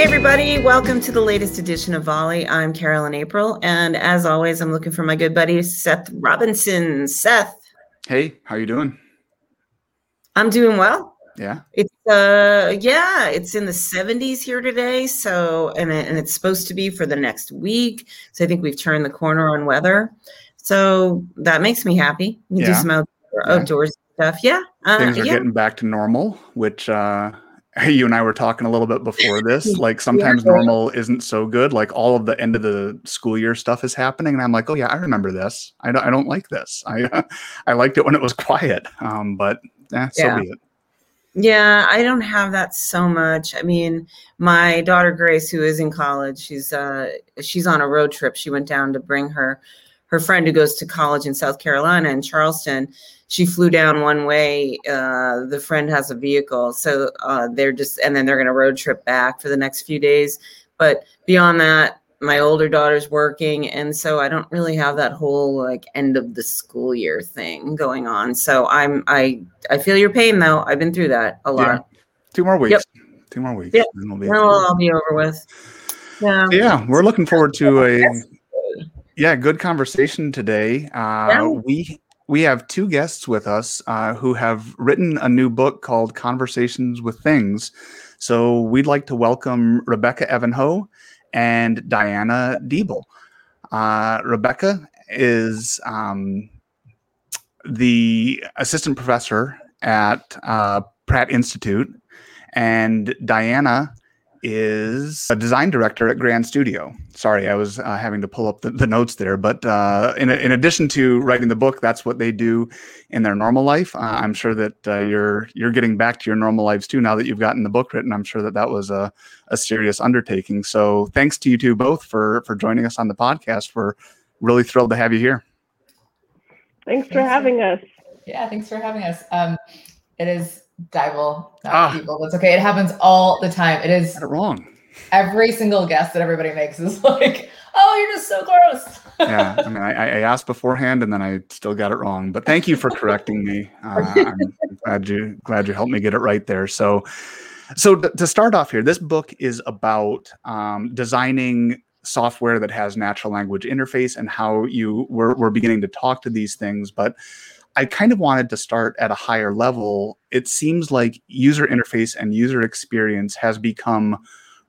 Hey, everybody, welcome to the latest edition of Volley. I'm Carolyn April, and as always, I'm looking for my good buddy, Seth Robinson. Seth. Hey, how you doing? I'm doing well. Yeah. It's uh yeah, it's in the 70s here today, so and it, and it's supposed to be for the next week. So I think we've turned the corner on weather. So that makes me happy. We do some outdoor, Yeah. outdoors stuff. Yeah. Uh, Things are yeah. getting back to normal, which uh you and I were talking a little bit before this. Like sometimes Yeah. normal isn't so good. Like all of the end of the school year stuff is happening, and I'm like, oh yeah, I remember this. I don't, I don't like this. I I liked it when it was quiet. Um, but eh, so Yeah. be it. Yeah, I don't have that so much. I mean, my daughter Grace, who is in college, she's uh she's on a road trip. She went down to bring her her friend who goes to college in South Carolina in Charleston. She flew down one way. Uh, the friend has a vehicle, so uh, they're just and then they're going to road trip back for the next few days. But beyond that, my older daughter's working, and so I don't really have that whole like end of the school year thing going on. So I'm I I feel your pain though. I've been through that a lot. Two more weeks. Yep. Two more weeks. Yep. and we'll be- Well, I'll be over with. Yeah. yeah, we're looking forward to a. yeah good conversation today. Uh, Yeah. We we have two guests with us uh, who have written a new book called Conversations with Things. So we'd like to welcome Rebecca Evanhoe and Diana Diebel. Uh, Rebecca is um, the assistant professor at uh, Pratt Institute, and Diana is a design director at Grand Studio. Sorry, I was uh, having to pull up the, the notes there. But uh, in, in addition to writing the book, that's what they do in their normal life. Uh, I'm sure that uh, you're you're getting back to your normal lives too now that you've gotten the book written. I'm sure that that was a, a serious undertaking. So thanks to you two both for for joining us on the podcast. We're really thrilled to have you here. Thanks for Thanks, having us. Yeah, thanks for having us. Um, it is Dibel, not Ah. people. That's okay. It happens all the time. It is it wrong. every single guess that everybody makes is like, oh, you're just so close. yeah, I mean, I, I asked beforehand, and then I still got it wrong. But thank you for correcting me. Uh, I'm glad you glad you helped me get it right there. So, so t- to start off here, this book is about um, designing software that has natural language interface and how you we're, we're beginning to talk to these things. But I kind of wanted to start at a higher level. It seems like user interface and user experience has become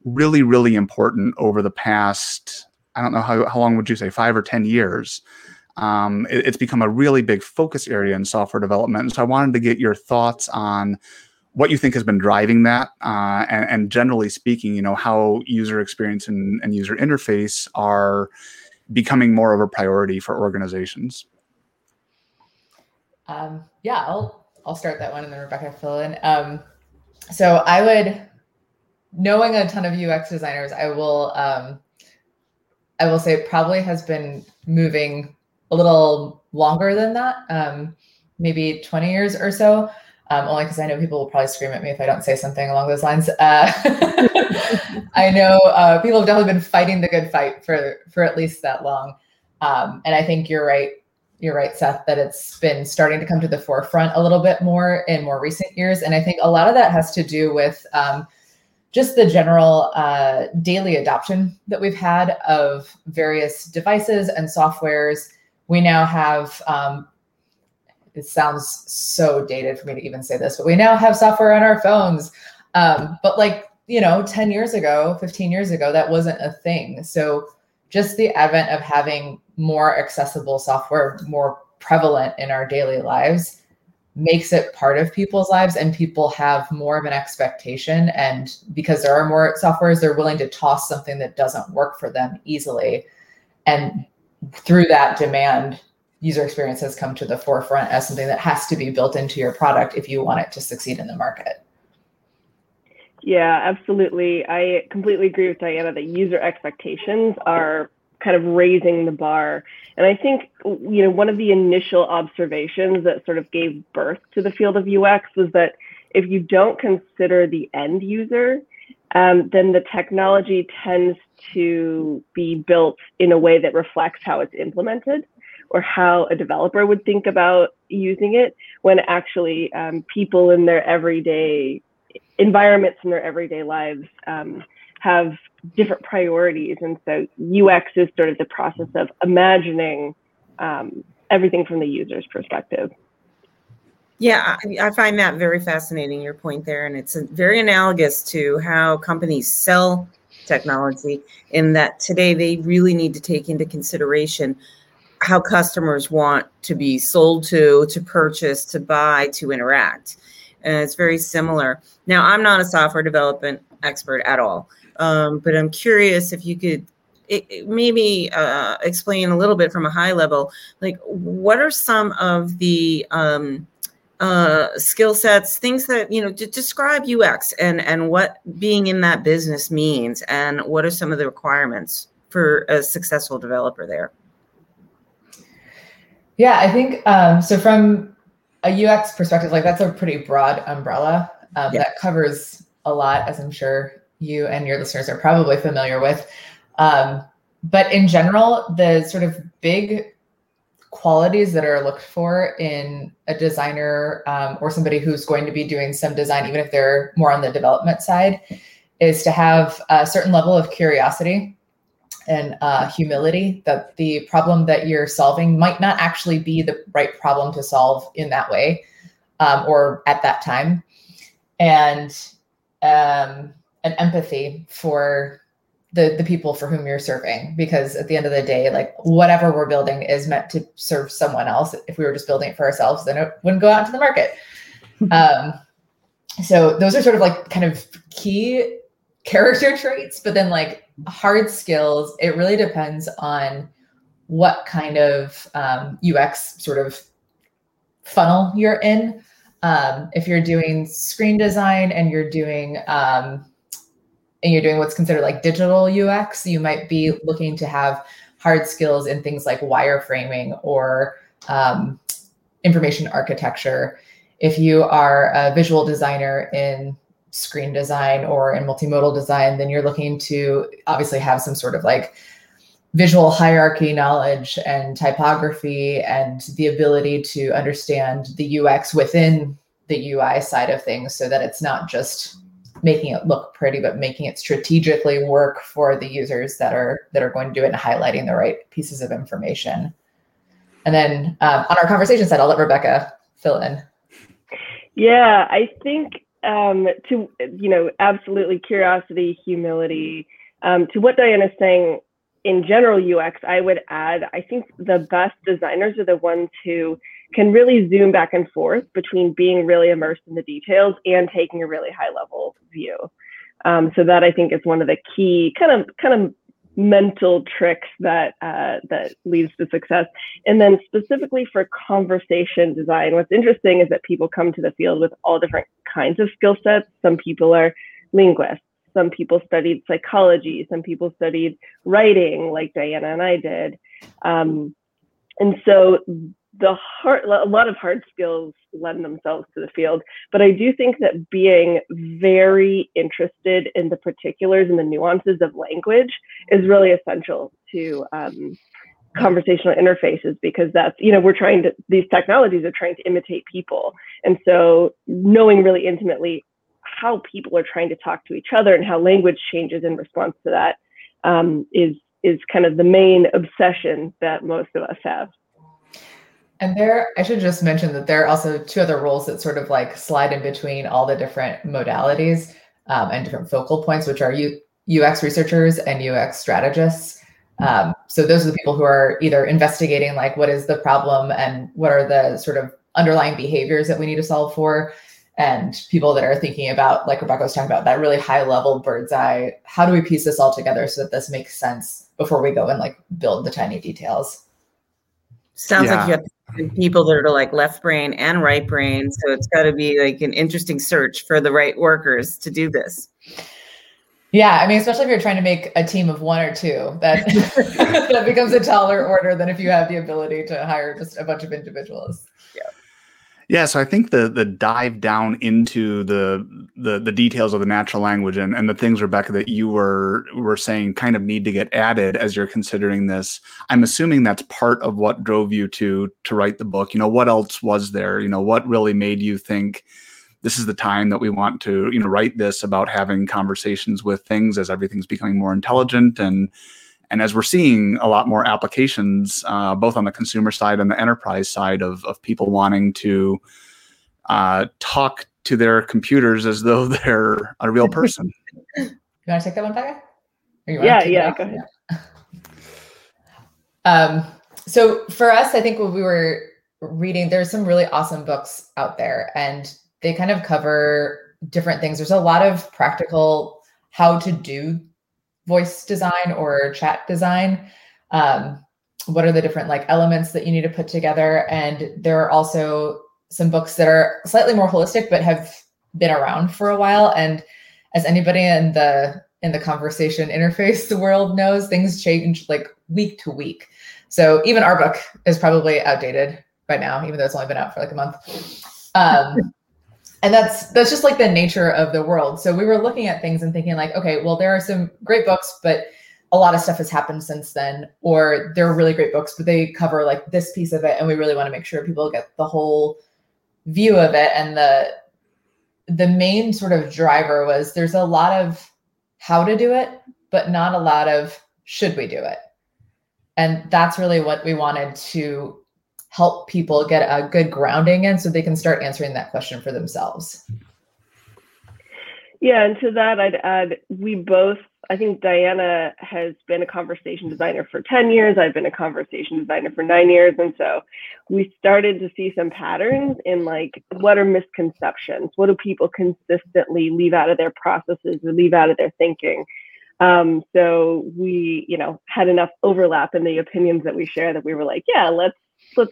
really, really important over the past I don't know how, how long would you say, five or 10 years. Um, it- it's become a really big focus area in software development. And so I wanted to get your thoughts on what you think has been driving that. Uh, and, and generally speaking, you know, how user experience and, and user interface are becoming more of a priority for organizations. Um, yeah, I'll I'll start that one and then Rebecca fill in. Um, so I would, knowing a ton of UX designers, I will um, I will say it probably has been moving a little longer than that, um, maybe 20 years or so. Um, only because I know people will probably scream at me if I don't say something along those lines. Uh, I know uh, people have definitely been fighting the good fight for for at least that long, um, and I think you're right you're right, Seth, that it's been starting to come to the forefront a little bit more in more recent years. And I think a lot of that has to do with um, just the general uh, daily adoption that we've had of various devices and softwares. We now have, um, it sounds so dated for me to even say this, but we now have software on our phones. Um, but like, you know, 10 years ago, 15 years ago, that wasn't a thing. So just the advent of having more accessible software more prevalent in our daily lives makes it part of people's lives and people have more of an expectation. And because there are more softwares they're willing to toss something that doesn't work for them easily. And through that demand user experience has come to the forefront as something that has to be built into your product if you want it to succeed in the market. Yeah, absolutely. I completely agree with Diana that user expectations are kind of raising the bar. And I think, you know, one of the initial observations that sort of gave birth to the field of UX was that if you don't consider the end user, um, then the technology tends to be built in a way that reflects how it's implemented or how a developer would think about using it when actually um, people in their everyday environments in their everyday lives um, have different priorities. And so UX is sort of the process of imagining um, everything from the user's perspective. Yeah, I, I, find that very fascinating, your point there. And it's very analogous to how companies sell technology, in that today they really need to take into consideration how customers want to be sold to, to purchase, to buy, to interact. And it's very similar. Now, I'm not a software development expert at all, um, but I'm curious if you could it, it maybe uh, explain a little bit from a high level, like what are some of the um, uh, skill sets, things that you know to describe UX and and what being in that business means, and what are some of the requirements for a successful developer there? Yeah, I think um, so. From a UX perspective, like that's a pretty broad umbrella um, yeah. that covers a lot, as I'm sure you and your listeners are probably familiar with. Um, but in general, the sort of big qualities that are looked for in a designer um, or somebody who's going to be doing some design, even if they're more on the development side, is to have a certain level of curiosity and uh, humility that the problem that you're solving might not actually be the right problem to solve in that way um, or at that time. And um, an empathy for the the people for whom you're serving because at the end of the day like whatever we're building is meant to serve someone else if we were just building it for ourselves then it wouldn't go out into the market um, so those are sort of like kind of key character traits but then like hard skills it really depends on what kind of um, ux sort of funnel you're in um, if you're doing screen design and you're doing um, and you're doing what's considered like digital UX, you might be looking to have hard skills in things like wireframing or um, information architecture. If you are a visual designer in screen design or in multimodal design, then you're looking to obviously have some sort of like visual hierarchy knowledge and typography and the ability to understand the UX within the UI side of things so that it's not just making it look pretty, but making it strategically work for the users that are that are going to do it and highlighting the right pieces of information. And then um, on our conversation side, I'll let Rebecca fill in. Yeah, I think um, to you know absolutely curiosity, humility. Um, to what Diana's saying, in general UX, I would add I think the best designers are the ones who can really zoom back and forth between being really immersed in the details and taking a really high level view. Um, so that I think is one of the key kind of kind of mental tricks that uh, that leads to success. And then specifically for conversation design, what's interesting is that people come to the field with all different kinds of skill sets. Some people are linguists. Some people studied psychology. Some people studied writing, like Diana and I did. Um, and so the hard, a lot of hard skills lend themselves to the field. But I do think that being very interested in the particulars and the nuances of language is really essential to um, conversational interfaces because that's you know we're trying to these technologies are trying to imitate people and so knowing really intimately how people are trying to talk to each other and how language changes in response to that um, is is kind of the main obsession that most of us have and there, I should just mention that there are also two other roles that sort of like slide in between all the different modalities um, and different focal points, which are U- UX researchers and UX strategists. Um, so those are the people who are either investigating like what is the problem and what are the sort of underlying behaviors that we need to solve for, and people that are thinking about, like Rebecca was talking about, that really high level bird's eye. How do we piece this all together so that this makes sense before we go and like build the tiny details? Sounds yeah. like you have people that are like left brain and right brain. So it's got to be like an interesting search for the right workers to do this. Yeah, I mean, especially if you're trying to make a team of one or two, that that becomes a taller order than if you have the ability to hire just a bunch of individuals. Yeah. Yeah, so I think the the dive down into the the the details of the natural language and, and the things, Rebecca, that you were were saying kind of need to get added as you're considering this. I'm assuming that's part of what drove you to to write the book. You know, what else was there? You know, what really made you think this is the time that we want to you know write this about having conversations with things as everything's becoming more intelligent and and as we're seeing a lot more applications uh, both on the consumer side and the enterprise side of, of people wanting to uh, talk to their computers as though they're a real person. You want to take that one back yeah yeah go ahead. Um, so for us i think what we were reading there's some really awesome books out there and they kind of cover different things. There's a lot of practical how to do voice design or chat design um, what are the different like elements that you need to put together? And there are also some books that are slightly more holistic but have been around for a while. And as anybody in the in the conversation interface the world knows things change like week to week. So even our book is probably outdated by now, even though it's only been out for like a month. Um, and that's that's just like the nature of the world. So we were looking at things and thinking like, okay, well, there are some great books, but a lot of stuff has happened since then, or they're really great books, but they cover like this piece of it, and we really want to make sure people get the whole view of it. And the the main sort of driver was there's a lot of how to do it, but not a lot of should we do it. And that's really what we wanted to help people get a good grounding in so they can start answering that question for themselves. Yeah, and to that, I'd add we both, I think Diana has been a conversation designer for 10 years. I've been a conversation designer for nine years. And so we started to see some patterns in like what are misconceptions? What do people consistently leave out of their processes or leave out of their thinking? Um, so we, you know, had enough overlap in the opinions that we share that we were like, yeah, let's let's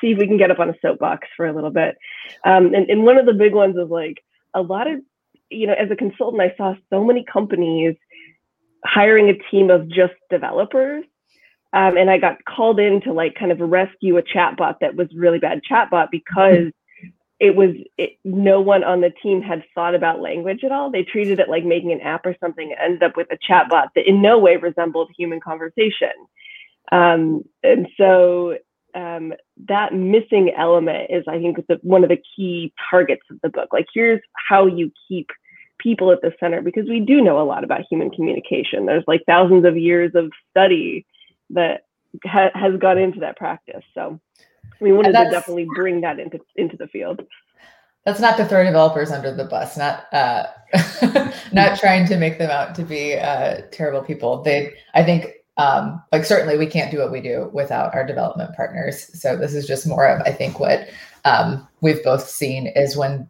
see if we can get up on a soapbox for a little bit. Um, and, and one of the big ones is like a lot of, you know, as a consultant, I saw so many companies hiring a team of just developers. Um, and I got called in to like kind of rescue a chatbot that was really bad chatbot because it was it, no one on the team had thought about language at all. They treated it like making an app or something. Ended up with a chatbot that in no way resembled human conversation. Um, and so um, that missing element is, I think, the, one of the key targets of the book. Like, here's how you keep people at the center because we do know a lot about human communication. There's like thousands of years of study that ha- has gone into that practice. So we wanted to definitely bring that into into the field. That's not to throw developers under the bus. Not uh, not trying to make them out to be uh, terrible people. They, I think, um, like certainly we can't do what we do without our development partners. So this is just more of I think what um, we've both seen is when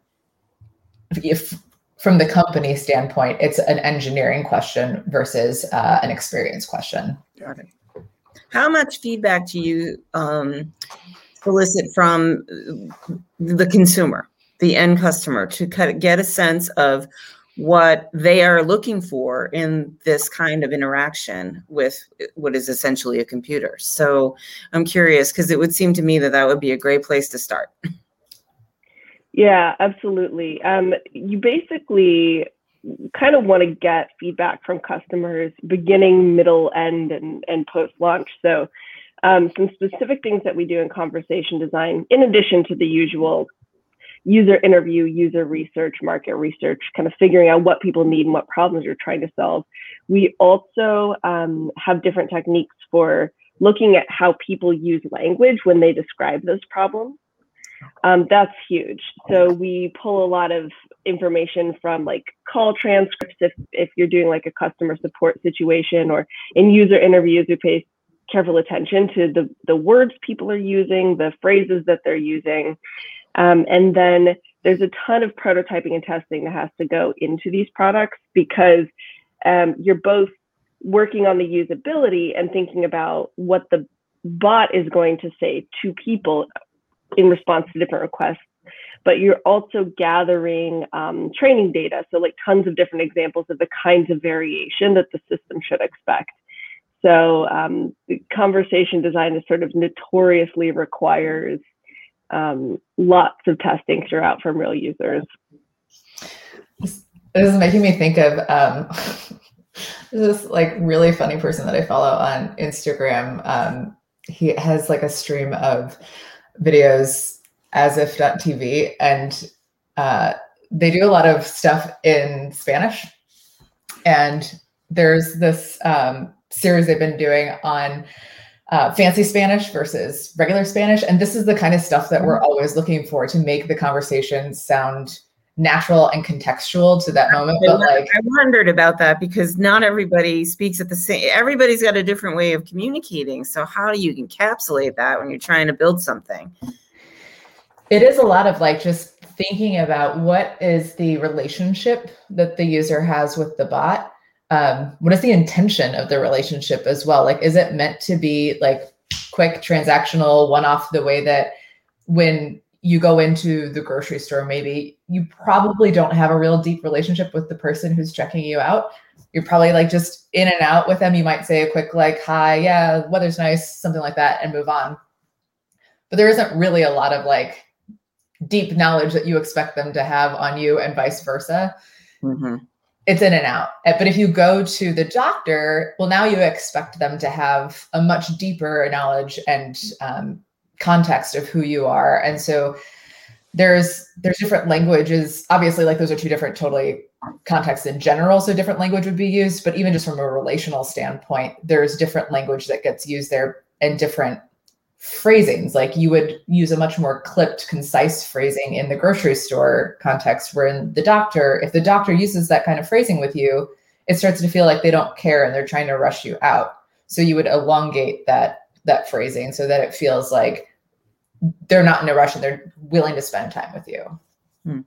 if from the company standpoint, it's an engineering question versus uh, an experience question. How much feedback do you um, solicit from the consumer, the end customer, to get a sense of what they are looking for in this kind of interaction with what is essentially a computer. So I'm curious because it would seem to me that that would be a great place to start. Yeah, absolutely. Um, you basically kind of want to get feedback from customers beginning, middle, end, and, and post launch. So, um, some specific things that we do in conversation design, in addition to the usual user interview, user research, market research, kind of figuring out what people need and what problems you're trying to solve. We also um, have different techniques for looking at how people use language when they describe those problems. Um, that's huge. So we pull a lot of information from like call transcripts if, if you're doing like a customer support situation or in user interviews, we pay careful attention to the, the words people are using, the phrases that they're using. Um, and then there's a ton of prototyping and testing that has to go into these products because um, you're both working on the usability and thinking about what the bot is going to say to people in response to different requests. But you're also gathering um, training data, so like tons of different examples of the kinds of variation that the system should expect. So um, conversation design is sort of notoriously requires um, lots of testing throughout from real users. This, is making me think of um, this like really funny person that I follow on Instagram. Um, he has like a stream of videos as if TV and uh, they do a lot of stuff in Spanish, and there's this um, series they've been doing on uh, fancy Spanish versus regular Spanish, and this is the kind of stuff that we're always looking for to make the conversation sound natural and contextual to that moment. But like, I wondered about that because not everybody speaks at the same. Everybody's got a different way of communicating. So how do you encapsulate that when you're trying to build something? It is a lot of like just thinking about what is the relationship that the user has with the bot. Um, what is the intention of the relationship as well? Like, is it meant to be like quick, transactional, one off the way that when you go into the grocery store, maybe you probably don't have a real deep relationship with the person who's checking you out. You're probably like just in and out with them. You might say a quick, like, hi, yeah, weather's nice, something like that, and move on. But there isn't really a lot of like deep knowledge that you expect them to have on you and vice versa. Mm-hmm. It's in and out. But if you go to the doctor, well, now you expect them to have a much deeper knowledge and um, context of who you are. And so there's there's different languages. Obviously, like those are two different totally contexts in general. So different language would be used, but even just from a relational standpoint, there's different language that gets used there and different phrasings. Like you would use a much more clipped concise phrasing in the grocery store context where in the doctor if the doctor uses that kind of phrasing with you it starts to feel like they don't care and they're trying to rush you out. So you would elongate that that phrasing so that it feels like they're not in a rush and they're willing to spend time with you. Hmm.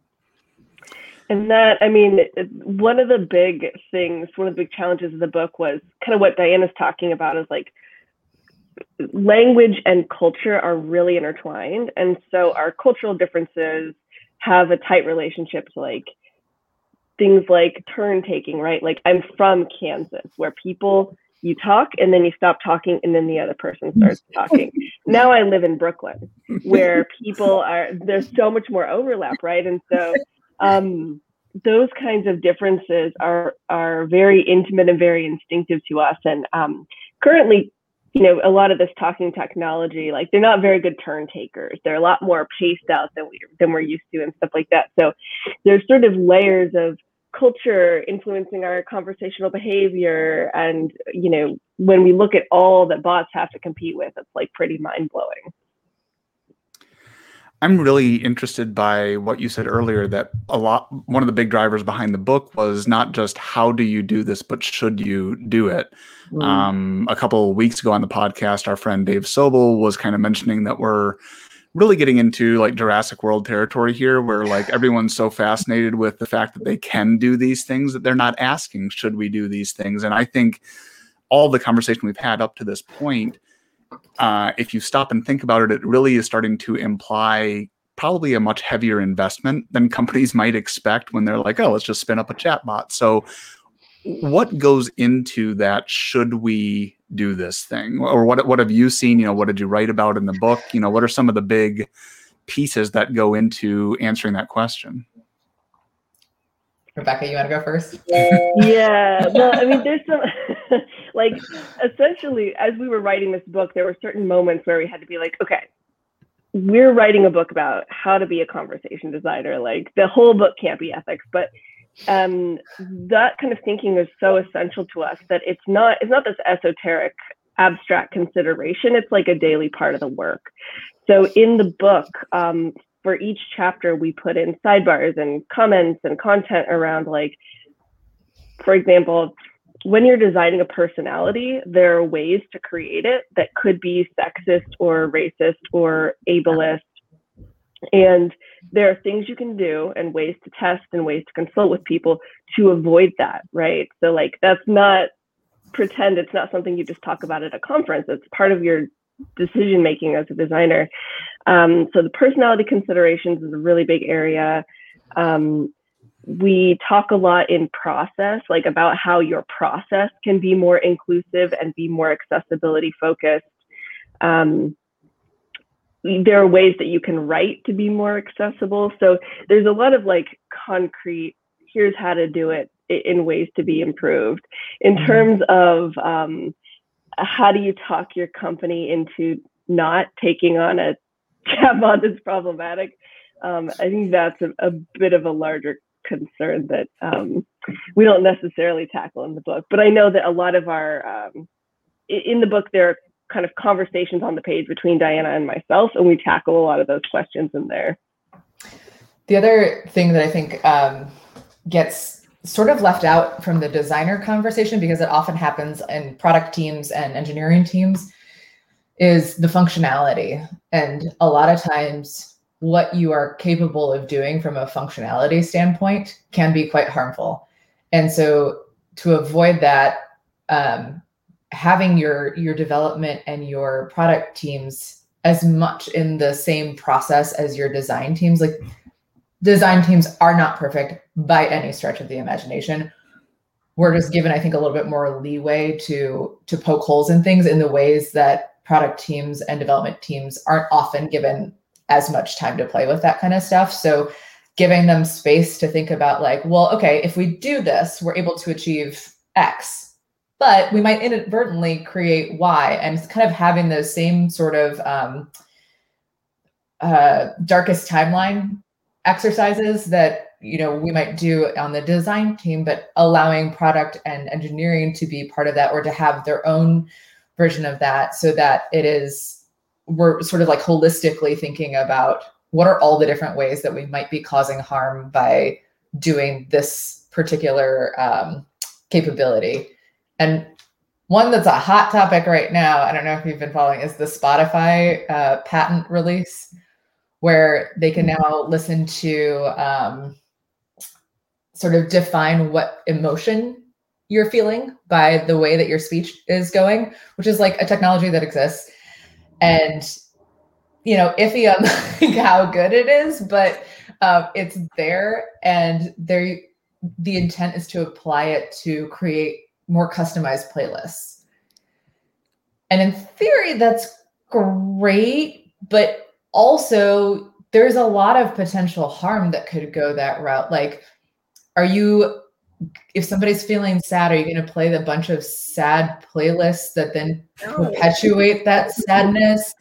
and that i mean one of the big things one of the big challenges of the book was kind of what diana's talking about is like language and culture are really intertwined. And so our cultural differences have a tight relationship to like things like turn taking, right? Like I'm from Kansas, where people you talk and then you stop talking and then the other person starts talking. now I live in Brooklyn, where people are there's so much more overlap, right? And so um, those kinds of differences are are very intimate and very instinctive to us. And um, currently, you know, a lot of this talking technology, like they're not very good turn takers. They're a lot more paced out than we than we're used to and stuff like that. So there's sort of layers of culture influencing our conversational behavior and you know when we look at all that bots have to compete with it's like pretty mind blowing I'm really interested by what you said earlier that a lot one of the big drivers behind the book was not just how do you do this, but should you do it. Mm. Um, a couple of weeks ago on the podcast, our friend Dave Sobel was kind of mentioning that we're really getting into like Jurassic World territory here, where like everyone's so fascinated with the fact that they can do these things that they're not asking, should we do these things? And I think all the conversation we've had up to this point uh, if you stop and think about it, it really is starting to imply probably a much heavier investment than companies might expect when they're like, oh, let's just spin up a chatbot. So, what goes into that? Should we do this thing, or what? What have you seen? You know, what did you write about in the book? You know, what are some of the big pieces that go into answering that question? Rebecca, you want to go first? yeah. Well, I mean, there's some like essentially as we were writing this book, there were certain moments where we had to be like, okay, we're writing a book about how to be a conversation designer. Like the whole book can't be ethics, but um, that kind of thinking is so essential to us that it's not it's not this esoteric abstract consideration. It's like a daily part of the work. So in the book, um, for each chapter, we put in sidebars and comments and content around like, for example, when you're designing a personality, there are ways to create it that could be sexist or racist or ableist. And there are things you can do and ways to test and ways to consult with people to avoid that, right? So, like, that's not pretend it's not something you just talk about at a conference. It's part of your decision making as a designer. Um, so, the personality considerations is a really big area. Um, we talk a lot in process, like about how your process can be more inclusive and be more accessibility focused. Um, there are ways that you can write to be more accessible. So there's a lot of like concrete, here's how to do it in ways to be improved. In mm-hmm. terms of um, how do you talk your company into not taking on a chatbot that's problematic? Um, I think that's a, a, bit of a larger concern that um, we don't necessarily tackle in the book. But I know that a lot of our um, in the book there are kind of conversations on the page between Diana and myself, and we tackle a lot of those questions in there. The other thing that I think um, gets sort of left out from the designer conversation because it often happens in product teams and engineering teams is the functionality. And a lot of times, what you are capable of doing from a functionality standpoint can be quite harmful. And so, to avoid that, um, having your your development and your product teams as much in the same process as your design teams like design teams are not perfect by any stretch of the imagination we're just given i think a little bit more leeway to to poke holes in things in the ways that product teams and development teams aren't often given as much time to play with that kind of stuff. So giving them space to think about like well okay if we do this we're able to achieve x but we might inadvertently create y. And it's kind of having those same sort of um, uh, darkest timeline exercises that you know we might do on the design team but allowing product and engineering to be part of that or to have their own version of that so that it is we're sort of like holistically thinking about what are all the different ways that we might be causing harm by doing this particular um, capability and one that's a hot topic right now, I don't know if you've been following, is the Spotify uh, patent release, where they can now listen to um, sort of define what emotion you're feeling by the way that your speech is going, which is like a technology that exists. And, you know, iffy on like how good it is, but um, it's there. And there, the intent is to apply it to create more customized playlists. And in theory, that's great, but also there's a lot of potential harm that could go that route. Like, are you, if somebody's feeling sad, are you going to play the bunch of sad playlists that then no. perpetuate that sadness?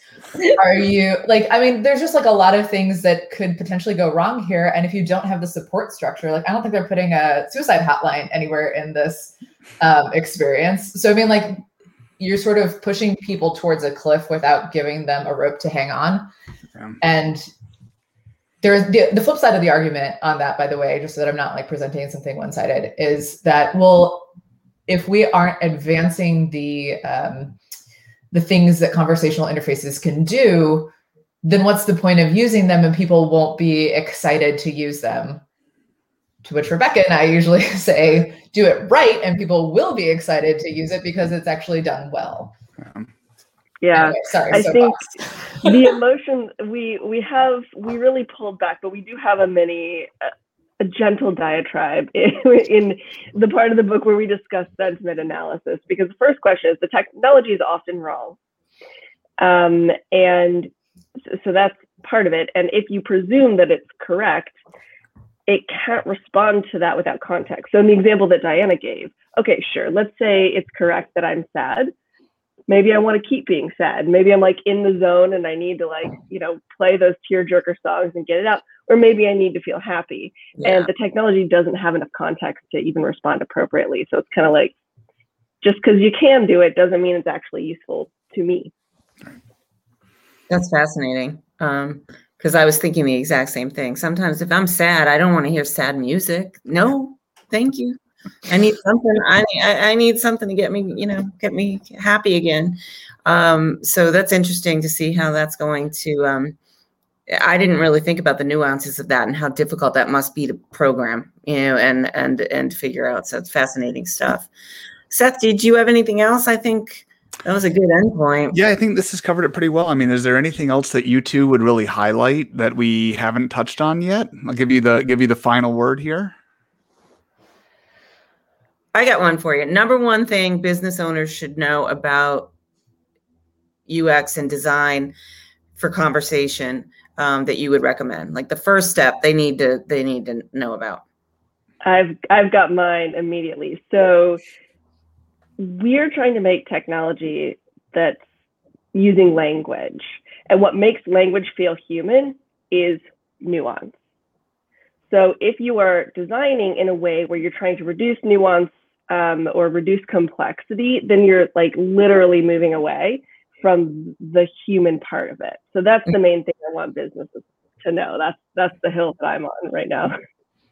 are you like, I mean, there's just like a lot of things that could potentially go wrong here. And if you don't have the support structure, like, I don't think they're putting a suicide hotline anywhere in this um, experience. So I mean, like you're sort of pushing people towards a cliff without giving them a rope to hang on. Yeah. And there's the, the flip side of the argument on that, by the way, just so that I'm not like presenting something one-sided, is that well, if we aren't advancing the um, the things that conversational interfaces can do, then what's the point of using them and people won't be excited to use them? To which Rebecca and I usually say, do it right, and people will be excited to use it because it's actually done well. Yeah, anyway, sorry. I so think the emotion we we have we really pulled back, but we do have a mini a gentle diatribe in, in, the part of the book where we discuss sentiment analysis. Because the first question is the technology is often wrong, um, and so that's part of it. And if you presume that it's correct, it can't respond to that without context. So in the example that Diana gave, okay, sure, let's say it's correct that I'm sad. Maybe I want to keep being sad. Maybe I'm like in the zone and I need to like, you know, play those tearjerker songs and get it out. Or maybe I need to feel happy. Yeah. And the technology doesn't have enough context to even respond appropriately. So it's kind of like just because you can do it doesn't mean it's actually useful to me. That's fascinating. Um, because I was thinking the exact same thing. Sometimes if I'm sad, I don't want to hear sad music. No, thank you. I need something. I, I need something to get me, you know, get me happy again. Um, so that's interesting to see how that's going to. Um, I didn't really think about the nuances of that and how difficult that must be to program, you know, and and and figure out. So it's fascinating stuff. Seth, did you have anything else? I think that was a good endpoint. Yeah, I think this has covered it pretty well. I mean, is there anything else that you two would really highlight that we haven't touched on yet? I'll give you the give you the final word here. I got one for you. Number one thing business owners should know about UX and design for conversation um, that you would recommend. Like the first step, they need to they need to know about. I've I've got mine immediately. So we're trying to make technology that's using language. And what makes language feel human is nuance. So if you are designing in a way where you're trying to reduce nuance um, or reduce complexity, then you're like literally moving away from the human part of it. So that's the main thing I want businesses to know. That's that's the hill that I'm on right now.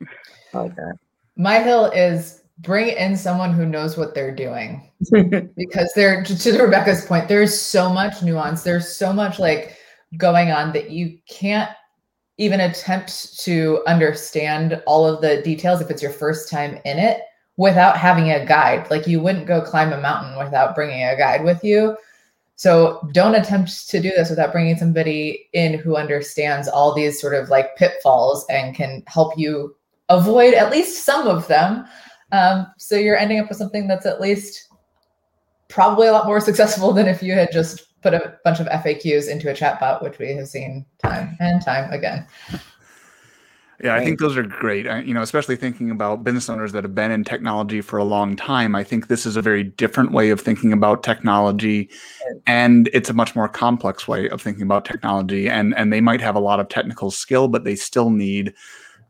Okay. My hill is bring in someone who knows what they're doing because there to Rebecca's point, there's so much nuance. There's so much like going on that you can't even attempt to understand all of the details if it's your first time in it without having a guide. Like you wouldn't go climb a mountain without bringing a guide with you. So don't attempt to do this without bringing somebody in who understands all these sort of like pitfalls and can help you avoid at least some of them. Um, so you're ending up with something that's at least probably a lot more successful than if you had just put a bunch of FAQs into a chatbot, which we have seen time and time again. Yeah, I think those are great. I, you know, especially thinking about business owners that have been in technology for a long time. I think this is a very different way of thinking about technology, and it's a much more complex way of thinking about technology. And and they might have a lot of technical skill, but they still need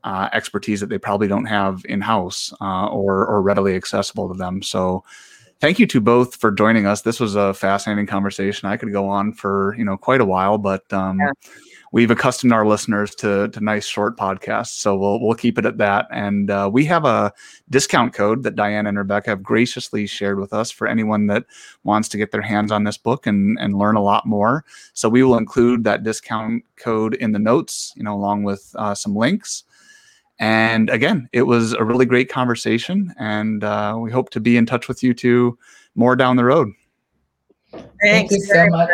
uh, expertise that they probably don't have in house uh, or or readily accessible to them. So, thank you to both for joining us. This was a fascinating conversation. I could go on for you know quite a while, but. Um, yeah we've accustomed our listeners to to nice short podcasts, so we'll we'll keep it at that. And uh, we have a discount code that Diane and Rebecca have graciously shared with us for anyone that wants to get their hands on this book and and learn a lot more. So we will include that discount code in the notes, you know, along with uh, some links. And again, it was a really great conversation, and uh, we hope to be in touch with you two more down the road. Thank you so much.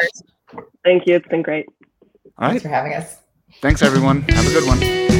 Thank you. It's been great. All right. Thanks for having us. Thanks, everyone. Have a good one.